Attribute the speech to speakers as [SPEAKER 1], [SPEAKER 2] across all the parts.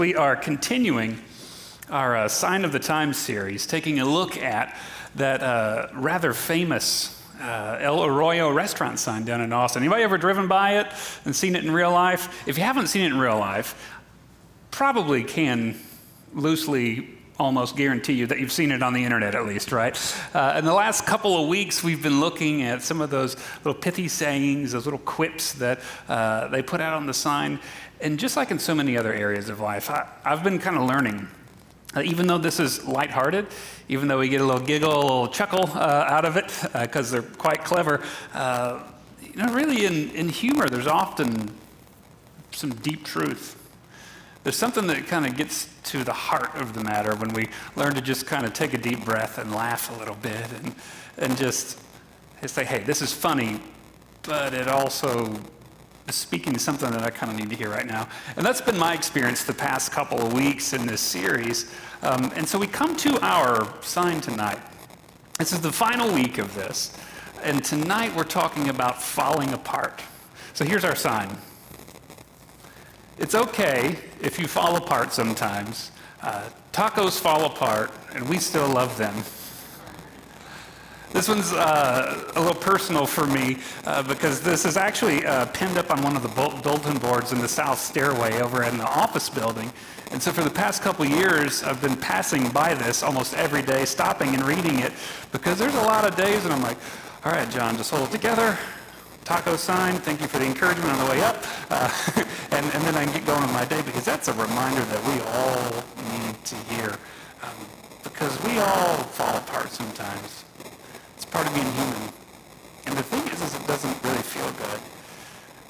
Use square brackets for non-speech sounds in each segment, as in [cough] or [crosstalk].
[SPEAKER 1] we are continuing our uh, Sign of the Times series, taking a look at that uh, rather famous uh, El Arroyo restaurant sign down in Austin. Anybody ever driven by it and seen it in real life? If you haven't seen it in real life, probably can loosely almost guarantee you that you've seen it on the internet at least, right? Uh, in the last couple of weeks, we've been looking at some of those little pithy sayings, those little quips that uh, they put out on the sign. And just like in so many other areas of life, I, have been kind of learning. Uh, even though this is lighthearted, even though we get a little giggle, a little chuckle uh, out of it, because uh, they're quite clever, uh, you know, really in, in humor, there's often some deep truth there's something that kind of gets to the heart of the matter when we learn to just kind of take a deep breath and laugh a little bit and, and just say, hey, this is funny, but it also is speaking to something that I kind of need to hear right now. And that's been my experience the past couple of weeks in this series. Um, and so we come to our sign tonight. This is the final week of this. And tonight we're talking about falling apart. So here's our sign. It's okay if you fall apart sometimes. Uh, tacos fall apart, and we still love them. This one's uh, a little personal for me uh, because this is actually uh, pinned up on one of the bulletin boards in the south stairway over in the office building. And so for the past couple years, I've been passing by this almost every day, stopping and reading it because there's a lot of days and I'm like, all right, Jon, just hold it together taco sign. Thank you for the encouragement on the way up. Uh, [laughs] and, and then I can get going on my day because that's a reminder that we all need to hear. Um, because we all fall apart sometimes. It's part of being human. And the thing is, is it doesn't really feel good.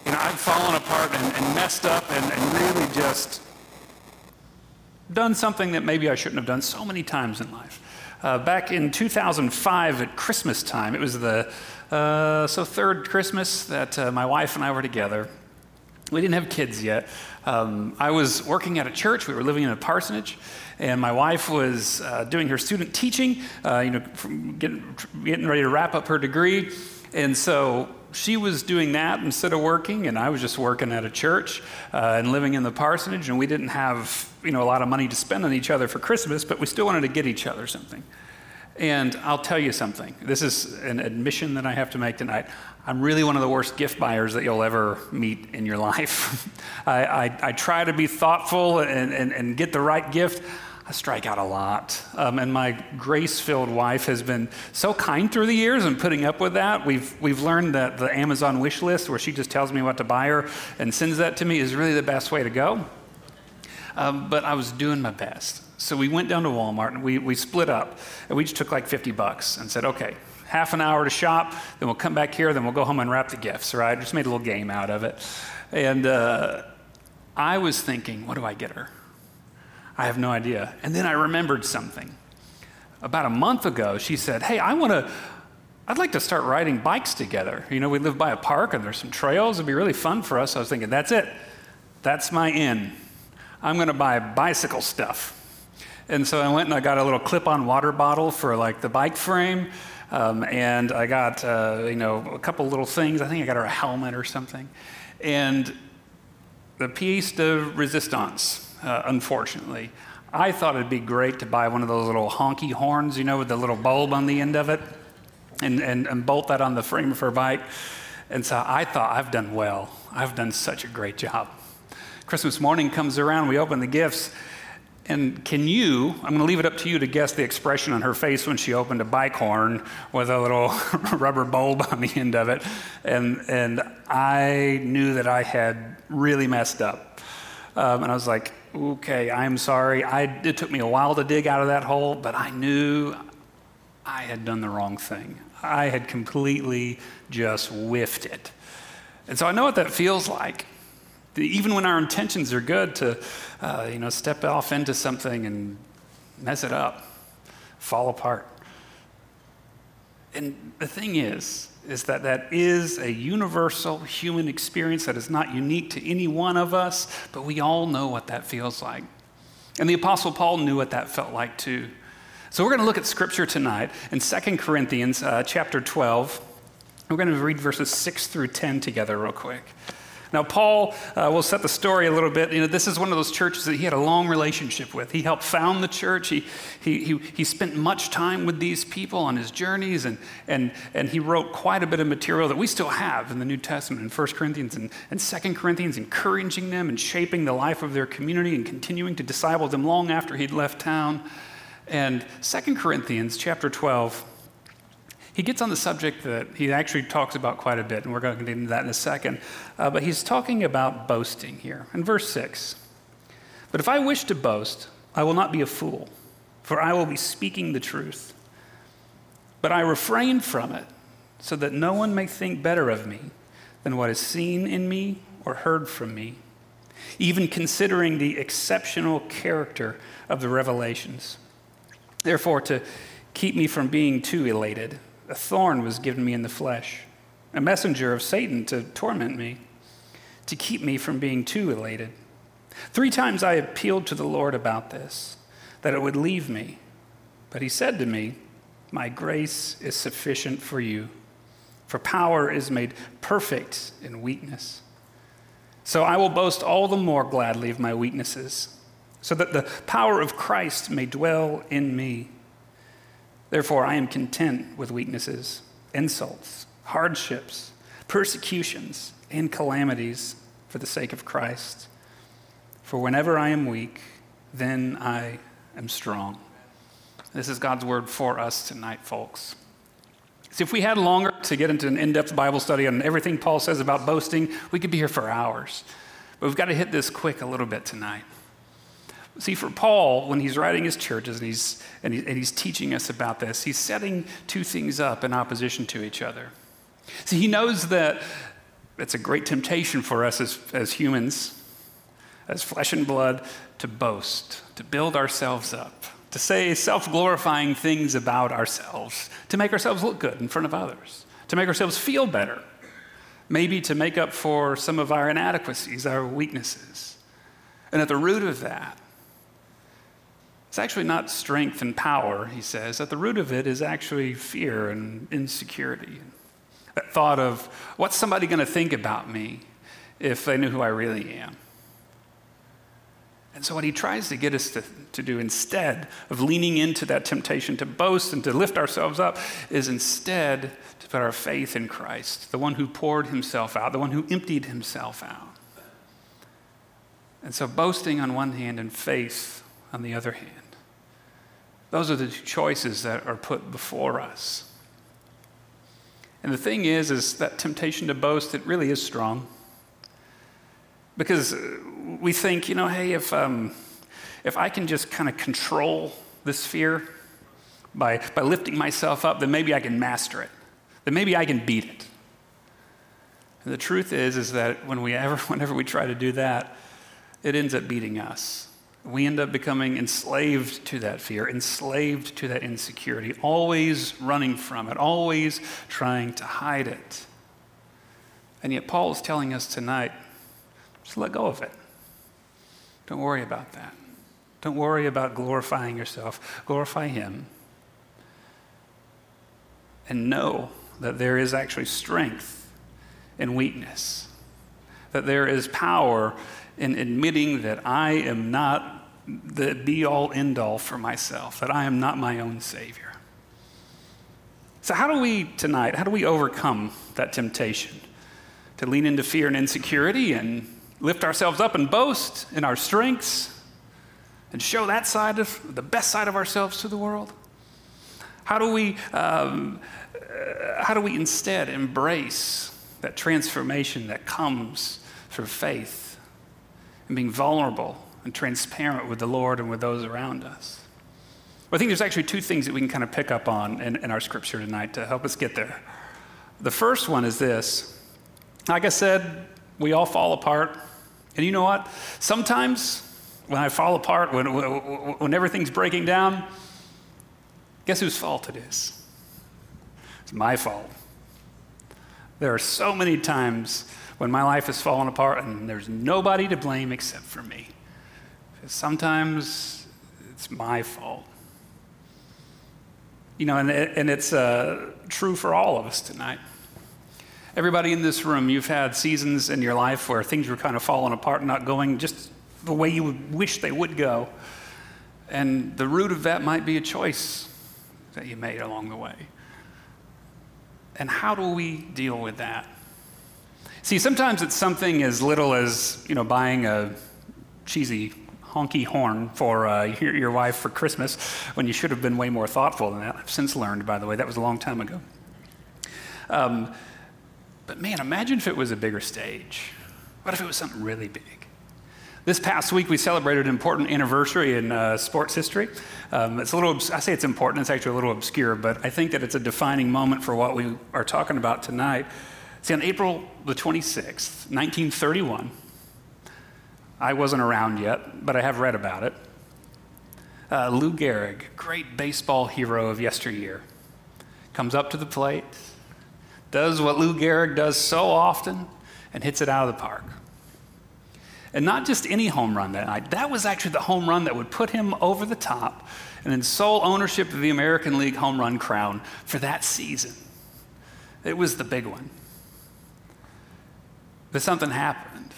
[SPEAKER 1] You know, I've fallen apart and, and messed up and, and really just done something that maybe I shouldn't have done so many times in life. Uh, back in 2005 at Christmas time, it was the uh, so third Christmas that uh, my wife and I were together. We didn't have kids yet. Um, I was working at a church. We were living in a parsonage, and my wife was uh, doing her student teaching. Uh, you know, getting, getting ready to wrap up her degree, and so she was doing that instead of working, and I was just working at a church uh, and living in the parsonage, and we didn't have you know a lot of money to spend on each other for Christmas, but we still wanted to get each other something. And I'll tell you something. This is an admission that I have to make tonight. I'm really one of the worst gift buyers that you'll ever meet in your [laughs] life. I, I, I, try to be thoughtful and, and, and, get the right gift. I strike out a lot. Um, and my grace filled wife has been so kind through the years and putting up with that. We've, we've learned that the Amazon wish list, where she just tells me what to buy her and sends that to me, is really the best way to go. Um, but I was doing my best. So we went down to Walmart and we, we split up. And we just took like 50 bucks and said, okay, half an hour to shop, then we'll come back here, then we'll go home and wrap the gifts, right? Just made a little game out of it. And uh, I was thinking, what do I get her? I have no idea. And then I remembered something. About a month ago, she said, hey, I want to. I'd like to start riding bikes together. You know, we live by a park and there's some trails. It'd be really fun for us. I was thinking, that's it. That's my in. I'm going to buy bicycle stuff. And so I went and I got a little clip-on water bottle for like the bike frame. Um, and I got, uh, you know, a couple little things. I think I got her a helmet or something. And the piece de resistance, uh, unfortunately, I thought it'd be great to buy one of those little honky horns, you know, with the little bulb on the end of it, and, and, and bolt that on the frame of her bike. And so I thought, I've done well. I've done such a great job. Christmas morning comes around, we open the gifts, and can you, I'm going to leave it up to you to guess the expression on her face when she opened a bike horn with a little [laughs] rubber bulb on the end of it. And, and I knew that I had really messed up. Um, and I was like, okay, I'm sorry. I, it took me a while to dig out of that hole, but I knew I had done the wrong thing. I had completely just whiffed it. And so I know what that feels like even when our intentions are good, to uh, you know step off into something and mess it up, fall apart. And the thing is, is that that is a universal human experience that is not unique to any one of us, but we all know what that feels like. And the Apostle Paul knew what that felt like too. So we're going to look at Scripture tonight in 2 Corinthians uh, chapter 12. We're going to read verses 6 through 10 together, real quick. Now, Paul uh, will set the story a little bit. You know, this is one of those churches that he had a long relationship with. He helped found the church. He, he, he, he spent much time with these people on his journeys, and, and, and he wrote quite a bit of material that we still have in the New Testament, in 1 Corinthians and, and 2 Corinthians, encouraging them and shaping the life of their community and continuing to disciple them long after he'd left town. And 2 Corinthians chapter 12, he gets on the subject that he actually talks about quite a bit, and we're going to get into that in a second. Uh, but he's talking about boasting here in verse 6. But if I wish to boast, I will not be a fool, for I will be speaking the truth. But I refrain from it, so that no one may think better of me than what is seen in me or heard from me, even considering the exceptional character of the revelations. Therefore, to keep me from being too elated, a thorn was given me in the flesh, a messenger of Satan to torment me, to keep me from being too elated. Three times I appealed to the Lord about this, that it would leave me. But he said to me, My grace is sufficient for you, for power is made perfect in weakness. So I will boast all the more gladly of my weaknesses, so that the power of Christ may dwell in me. Therefore, I am content with weaknesses, insults, hardships, persecutions, and calamities for the sake of Christ. For whenever I am weak, then I am strong. This is God's word for us tonight, folks. See, if we had longer to get into an in depth Bible study on everything Paul says about boasting, we could be here for hours. But we've got to hit this quick a little bit tonight. See, for Paul, when he's writing his churches and he's, and, he, and he's teaching us about this, he's setting two things up in opposition to each other. See, he knows that it's a great temptation for us as, as humans, as flesh and blood, to boast, to build ourselves up, to say self glorifying things about ourselves, to make ourselves look good in front of others, to make ourselves feel better, maybe to make up for some of our inadequacies, our weaknesses. And at the root of that it's actually not strength and power, he says. At the root of it is actually fear and insecurity. That thought of, what's somebody going to think about me if they knew who I really am? And so, what he tries to get us to, to do instead of leaning into that temptation to boast and to lift ourselves up is instead to put our faith in Christ, the one who poured himself out, the one who emptied himself out. And so, boasting on one hand and faith on the other hand. Those are the two choices that are put before us. And the thing is, is that temptation to boast, it really is strong. Because we think, you know, hey, if, um, if I can just kind of control this fear by, by lifting myself up, then maybe I can master it. Then maybe I can beat it. And the truth is, is that when we ever, [laughs] whenever we try to do that, it ends up beating us we end up becoming enslaved to that fear, enslaved to that insecurity, always running from it, always trying to hide it. And yet, Paul is telling us tonight just let go of it. Don't worry about that. Don't worry about glorifying yourself, glorify Him. And know that there is actually strength in weakness, that there is power in admitting that I am not the be all end all for myself, that I am not my own Savior. So, how do we tonight, how do we overcome that temptation to lean into fear and insecurity and lift ourselves up and boast in our strengths and show that side of the best side of ourselves to the world? How do we, um, uh, how do we instead embrace that transformation that comes through faith? and being vulnerable and transparent with the Lord and with those around us. Well, I think there's actually two things that we can kind of pick up on in, in our scripture tonight to help us get there. The first one is this like I said, we all fall apart. And you know what? Sometimes when I fall apart, when, when everything's breaking down, guess whose fault it is? It's my fault. There are so many times when my life has fallen apart and there's nobody to blame except for me. Sometimes it's my fault. You know, and, and it's uh, true for all of us tonight. Everybody in this room, you've had seasons in your life where things were kind of falling apart, not going just the way you would wish they would go. And the root of that might be a choice that you made along the way. And how do we deal with that? See, sometimes it's something as little as, you know, buying a cheesy honky horn for uh, your, your wife for Christmas when you should have been way more thoughtful than that. I've since learned, by the way, that was a long time ago. Um, but man, imagine if it was a bigger stage. What if it was something really big? This past week, we celebrated an important anniversary in uh, sports history. Um, it's a little, I say it's important, it's actually a little obscure, but I think that it's a defining moment for what we are talking about tonight. See, on April the 26th, 1931, I wasn't around yet, but I have read about it. Uh, Lou Gehrig, great baseball hero of yesteryear, comes up to the plate, does what Lou Gehrig does so often, and hits it out of the park. And not just any home run that night, that was actually the home run that would put him over the top and in sole ownership of the American League home run crown for that season. It was the big one. But something happened.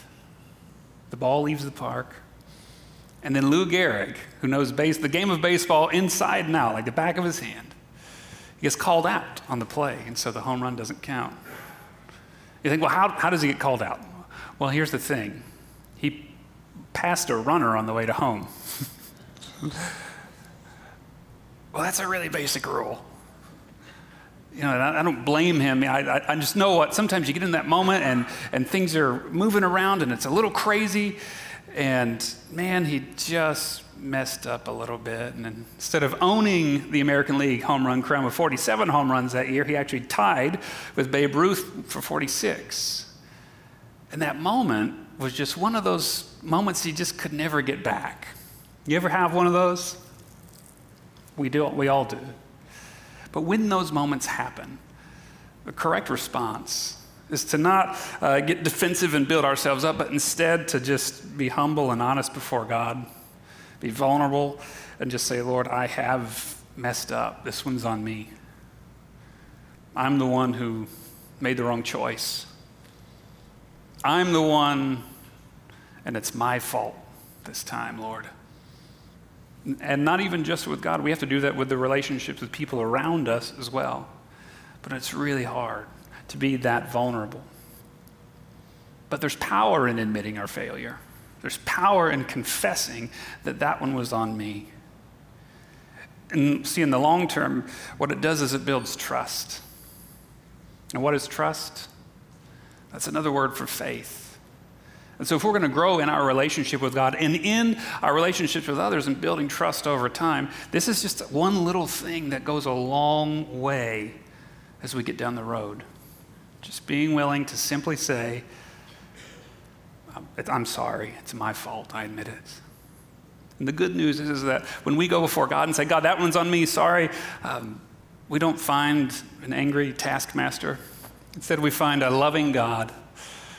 [SPEAKER 1] The ball leaves the park. And then Lou Gehrig, who knows base, the game of baseball inside and out, like the back of his hand, gets called out on the play, and so the home run doesn't count. You think, well, how, how does he get called out? Well, here's the thing he passed a runner on the way to home. [laughs] well, that's a really basic rule you know, I, don't blame him. I, I, just know what sometimes you get in that moment and, and things are moving around and it's a little crazy. And man, he just messed up a little bit. And instead of owning the American League home run crown with 47 home runs that year, he actually tied with Babe Ruth for 46. And that moment was just one of those moments he just could never get back. You ever have one of those? We do. We all do. But when those moments happen, the correct response is to not uh, get defensive and build ourselves up, but instead to just be humble and honest before God, be vulnerable, and just say, Lord, I have messed up. This one's on me. I'm the one who made the wrong choice. I'm the one, and it's my fault this time, Lord. And not even just with God, we have to do that with the relationships with people around us as well. But it's really hard to be that vulnerable. But there's power in admitting our failure. There's power in confessing that that one was on me. And see, in the long term, what it does is it builds trust. And what is trust? That's another word for faith. And so, if we're going to grow in our relationship with God and in our relationships with others and building trust over time, this is just one little thing that goes a long way as we get down the road. Just being willing to simply say, I'm sorry, it's my fault, I admit it. And the good news is, that when we go before God and say, God, that one's on me, sorry, um, we don't find an angry taskmaster. Instead, we find a loving God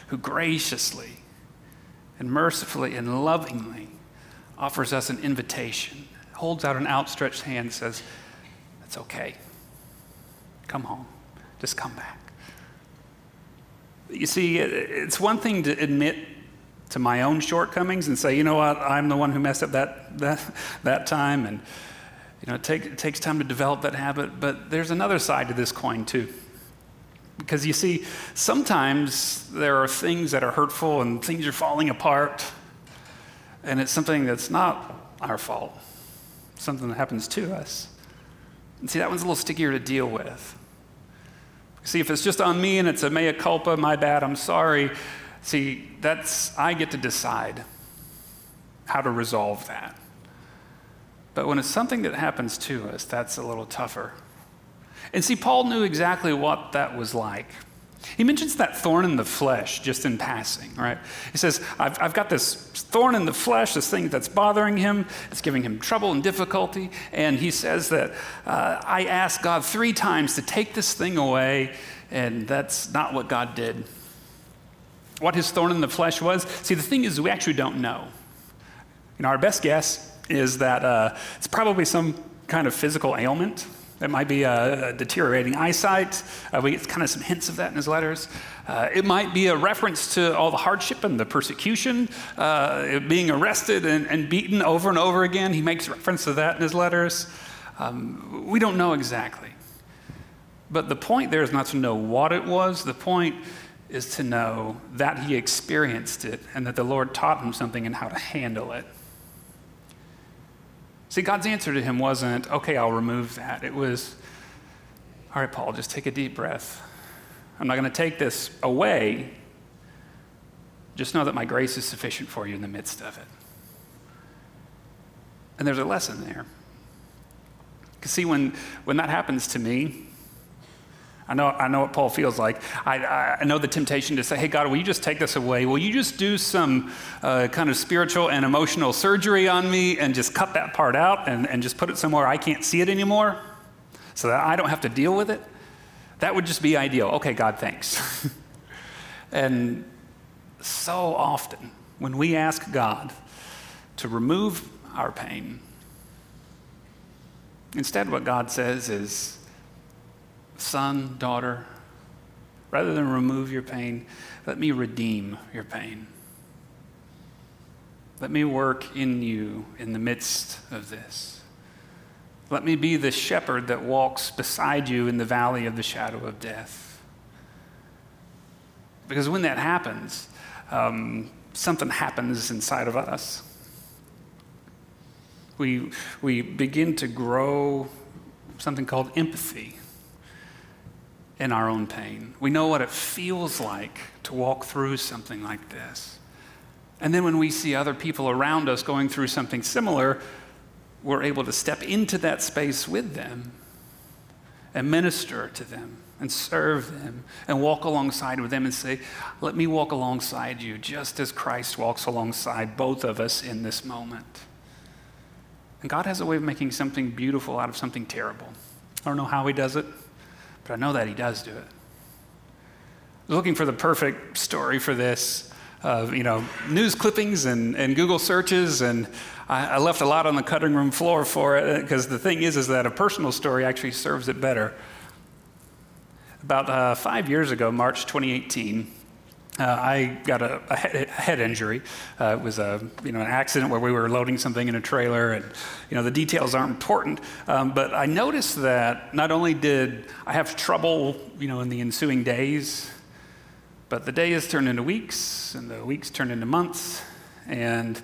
[SPEAKER 1] who graciously and mercifully and lovingly offers us an invitation, holds out an outstretched hand, says, It's okay. Come home. Just come back. You see, it's one thing to admit to my own shortcomings and say, you know what, I'm the one who messed up that, that, that time. And, you know, it, take, it takes time to develop that habit. But there's another side to this coin, too. Because you see, sometimes there are things that are hurtful and things are falling apart, and it's something that's not our fault, something that happens to us. And see, that one's a little stickier to deal with. See, if it's just on me and it's a mea culpa, my bad, I'm sorry, see, that's, I get to decide how to resolve that. But when it's something that happens to us, that's a little tougher. And see, Paul knew exactly what that was like. He mentions that thorn in the flesh just in passing, right? He says, I've, I've, got this thorn in the flesh, this thing that's bothering him, it's giving him trouble and difficulty. And he says that uh, I asked God three times to take this thing away, and that's not what God did. What his thorn in the flesh was, see, the thing is, we actually don't know. You know, our best guess is that uh, it's probably some kind of physical ailment It might be a, a deteriorating eyesight. Uh, we get kind of some hints of that in his letters. Uh, it might be a reference to all the hardship and the persecution, uh, being arrested and, and, beaten over and over again. He makes reference to that in his letters. Um, we don't know exactly. But the point there is not to know what it was. The point is to know that he experienced it and that the Lord taught him something and how to handle it. See, God's answer to him wasn't, okay, I'll remove that. It was, all right, Paul, just take a deep breath. I'm not going to take this away. Just know that my grace is sufficient for you in the midst of it. And there's a lesson there. Because, see, when, when that happens to me, I know, I know what Paul feels like. I, I know the temptation to say, hey, God, will you just take this away? Will you just do some uh, kind of spiritual and emotional surgery on me and just cut that part out and, and just put it somewhere I can't see it anymore so that I don't have to deal with it? That would just be ideal. Okay, God, thanks. [laughs] and so often, when we ask God to remove our pain, instead, what God says is, son, daughter, rather than remove your pain, let me redeem your pain. Let me work in you in the midst of this. Let me be the shepherd that walks beside you in the valley of the shadow of death. Because when that happens, um, something happens inside of us. We, we begin to grow something called empathy in our own pain. We know what it feels like to walk through something like this. And then when we see other people around us going through something similar, we're able to step into that space with them and minister to them and serve them and walk alongside with them and say, Let me walk alongside you just as Christ walks alongside both of us in this moment. And God has a way of making something beautiful out of something terrible. I don't know how He does it. But I know that he does do it. Looking for the perfect story for this, uh, you know, news clippings and, and Google searches, and I, I left a lot on the cutting room floor for it because the thing is, is that a personal story actually serves it better. About uh, five years ago, March 2018, uh, I got a, a, head, injury. Uh, it was a, you know, an accident where we were loading something in a trailer, and you know, the details aren't important. Um, but I noticed that not only did I have trouble you know, in the ensuing days, but the days turned into weeks, and the weeks turned into months, and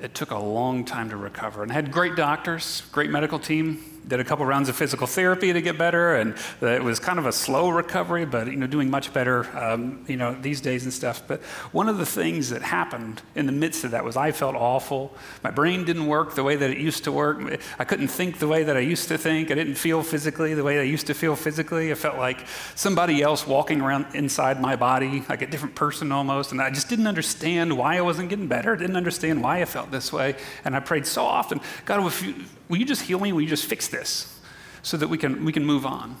[SPEAKER 1] it took a long time to recover. And I had great doctors, great medical team, did a couple rounds of physical therapy to get better, and it was kind of a slow recovery, but you know, doing much better, um, you know, these days and stuff. But one of the things that happened in the midst of that was I felt awful. My brain didn't work the way that it used to work. I couldn't think the way that I used to think. I didn't feel physically the way I used to feel physically. I felt like somebody else walking around inside my body, like a different person almost. And I just didn't understand why I wasn't getting better. I didn't understand why I felt this way. And I prayed so often, God, if you will you just heal me? Will you just fix this so that we can, we can move on?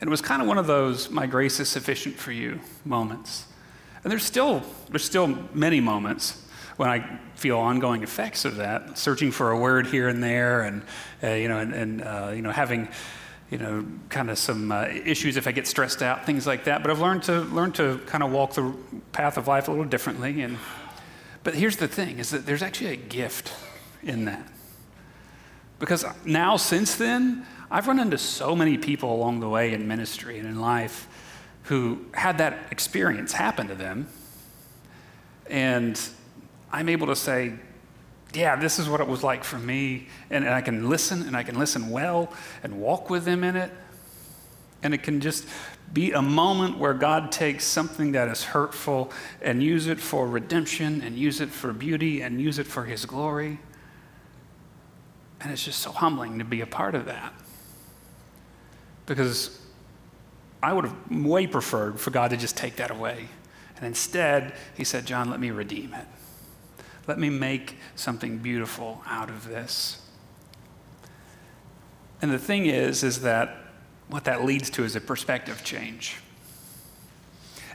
[SPEAKER 1] And it was kind of one of those, my grace is sufficient for you moments. And there's still, there's still many moments when I feel ongoing effects of that, searching for a word here and there, and uh, you know, and, and uh, you know, having you know, kind of some uh, issues if I get stressed out, things like that. But I've learned to learn to kind of walk the path of life a little differently. And but here's the thing: is that there's actually a gift in that. Because now, since then, I've run into so many people along the way in ministry and in life who had that experience happen to them. And I'm able to say, yeah, this is what it was like for me. And, and I can listen, and I can listen well and walk with them in it. And it can just be a moment where God takes something that is hurtful and use it for redemption and use it for beauty and use it for His glory. And it's just so humbling to be a part of that. Because I would have way preferred for God to just take that away. And instead, he said, Jon, let me redeem it. Let me make something beautiful out of this. And the thing is, is that what that leads to is a perspective change.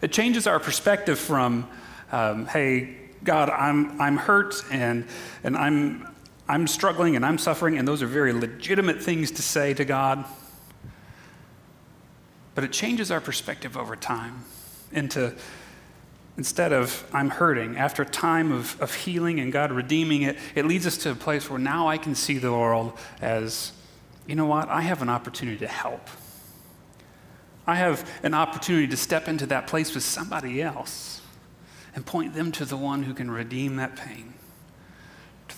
[SPEAKER 1] It changes our perspective from, um, hey, God, I'm, I'm hurt and, and I'm, I'm struggling and I'm suffering, and those are very legitimate things to say to God. But it changes our perspective over time into instead of I'm hurting, after time of, of healing and God redeeming it, it leads us to a place where now I can see the world as, you know what, I have an opportunity to help. I have an opportunity to step into that place with somebody else and point them to the one who can redeem that pain,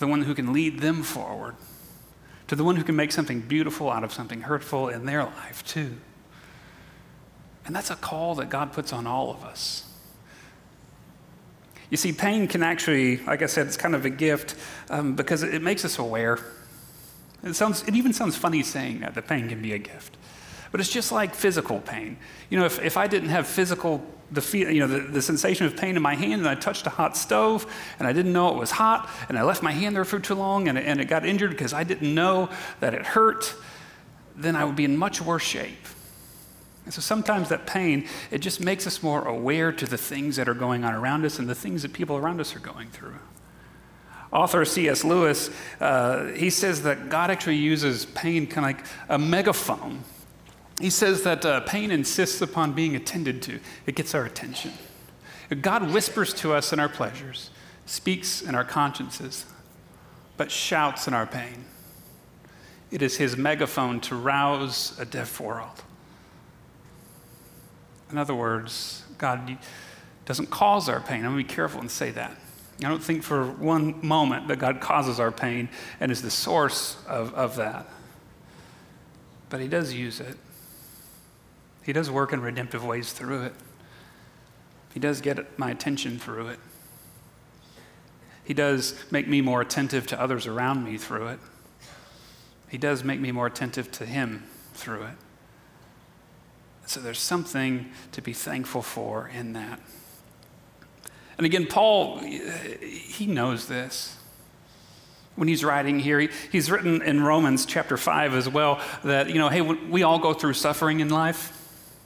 [SPEAKER 1] the one who can lead them forward, to the one who can make something beautiful out of something hurtful in their life, too. And that's a call that God puts on all of us. You see, pain can actually, like I said, it's kind of a gift um, because it makes us aware. It, sounds, it even sounds funny saying that, that pain can be a gift. But it's just like physical pain. You know, if, if I didn't have physical, the, feel, you know, the, the sensation of pain in my hand and I touched a hot stove and I didn't know it was hot and I left my hand there for too long and and it got injured because I didn't know that it hurt, then I would be in much worse shape. And so sometimes that pain, it just makes us more aware to the things that are going on around us and the things that people around us are going through. Author C.S. Lewis, uh, he says that God actually uses pain kind of like a megaphone. He says that uh, pain insists upon being attended to, it gets our attention. God whispers to us in our pleasures, speaks in our consciences, but shouts in our pain. It is his megaphone to rouse a deaf world. In other words, God doesn't cause our pain. I'm going to be careful and say that. I don't think for one moment that God causes our pain and is the source of, of that. But He does use it. He does work in redemptive ways through it. He does get my attention through it. He does make me more attentive to others around me through it. He does make me more attentive to Him through it. So there's something to be thankful for in that. And again, Paul, he knows this. When he's writing here, he, he's written in Romans chapter 5 as well that, you know, hey, we all go through suffering in life.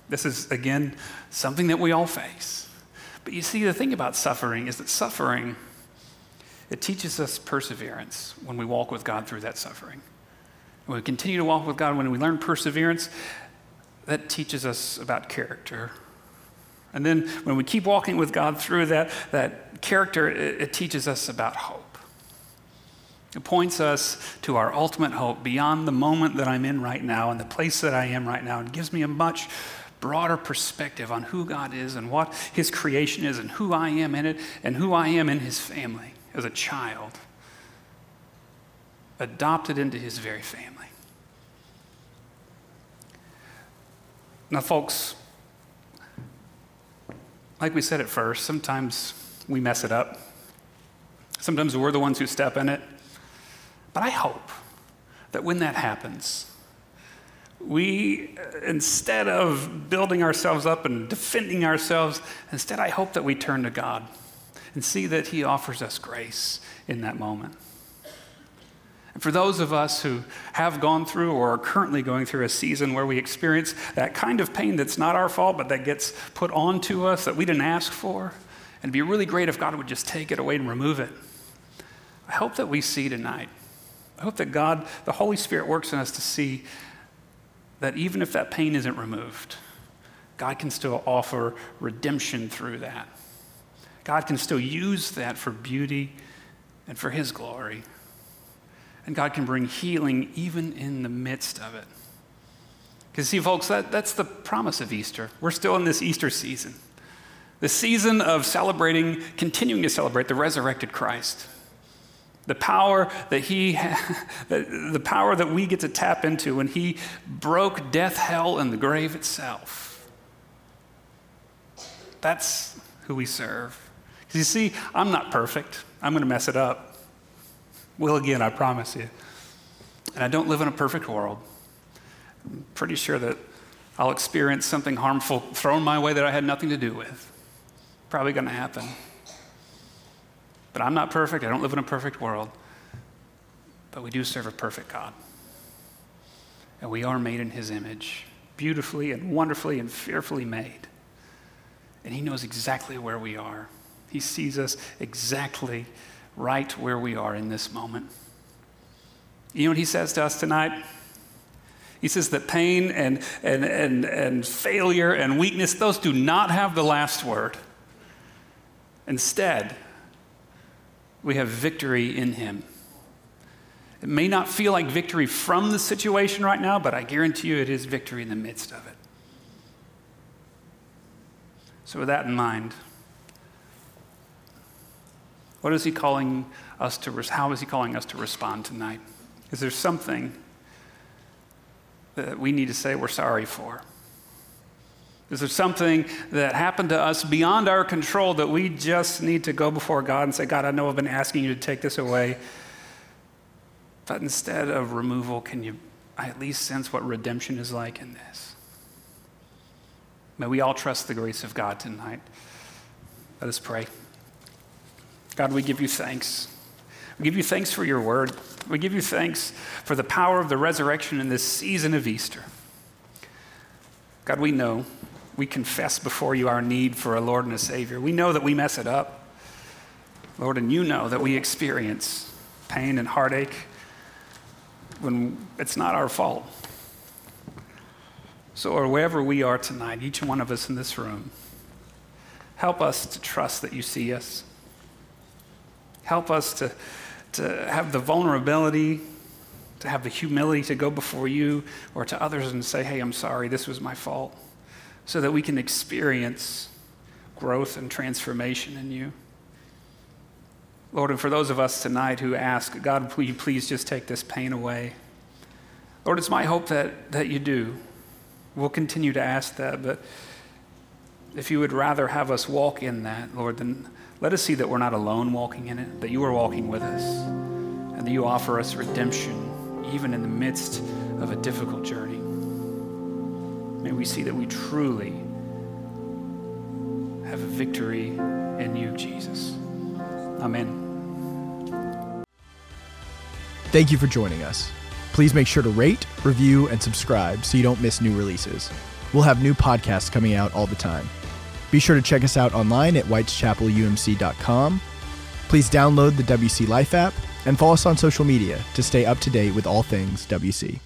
[SPEAKER 1] This is, again, something that we all face. But you see, the thing about suffering is that suffering, it teaches us perseverance when we walk with God through that suffering. When we continue to walk with God, when we learn perseverance, that teaches us about character. And then when we keep walking with God through that, that character, it, it teaches us about hope. It points us to our ultimate hope beyond the moment that I'm in right now and the place that I am right now. It gives me a much broader perspective on who God is and what His creation is and who I am in it and who I am in His family as a child, adopted into His very family. Now, folks, like we said at first, sometimes we mess it up. Sometimes we're the ones who step in it. But I hope that when that happens, we, instead of building ourselves up and defending ourselves, instead, I hope that we turn to God and see that He offers us grace in that moment. And for those of us who have gone through or are currently going through a season where we experience that kind of pain that's not our fault, but that gets put onto us that we didn't ask for, and it'd be really great if God would just take it away and remove it. I hope that we see tonight. I hope that God, the Holy Spirit, works in us to see that even if that pain isn't removed, God can still offer redemption through that. God can still use that for beauty and for His glory. And God can bring healing even in the midst of it. Because, see, folks, that, that's the promise of Easter. We're still in this Easter season, the season of celebrating, continuing to celebrate the resurrected Christ. The power that he, [laughs] the power that we get to tap into when he broke death, hell, and the grave itself. That's who we serve. Because you see, I'm not perfect. I'm going to mess it up. Will again, I promise you. And I don't live in a perfect world. I'm pretty sure that I'll experience something harmful thrown my way that I had nothing to do with. Probably going to happen. But I'm not perfect. I don't live in a perfect world. But we do serve a perfect God. And we are made in His image, beautifully and wonderfully and fearfully made. And He knows exactly where we are, He sees us exactly right where we are in this moment. You know what he says to us tonight? He says that pain and, and, and, and failure and weakness, those do not have the last word. Instead, we have victory in him. It may not feel like victory from the situation right now, but I guarantee you it is victory in the midst of it. So, with that in mind, what is he calling us to, how is he calling us to respond tonight? Is there something that we need to say we're sorry for? Is there something that happened to us beyond our control that we just need to go before God and say, God, I know I've been asking you to take this away, but instead of removal, can you I at least sense what redemption is like in this? May we all trust the grace of God tonight. Let us pray. God, we give you thanks. We give you thanks for your word. We give you thanks for the power of the resurrection in this season of Easter. God, we know, we confess before you our need for a Lord and a Savior. We know that we mess it up. Lord, and you know that we experience pain and heartache when it's not our fault. So, or wherever we are tonight, each one of us in this room, help us to trust that you see us. Help us to to have the vulnerability, to have the humility to go before you or to others and say, hey, I'm sorry, this was my fault, so that we can experience growth and transformation in you. Lord, and for those of us tonight who ask, God, will you please just take this pain away? Lord, it's my hope that, that you do. We'll continue to ask that, but if you would rather have us walk in that, Lord, then let us see that we're not alone walking in it, that you are walking with us, and that you offer us redemption even in the midst of a difficult journey. May we see that we truly have a victory in you, Jesus. Amen.
[SPEAKER 2] Thank you for joining us. Please make sure to rate, review, and subscribe so you don't miss new releases. We'll have new podcasts coming out all the time. Be sure to check us out online at whiteschapelumc.com. Please download the WC Life app and follow us on social media to stay up to date with all things WC.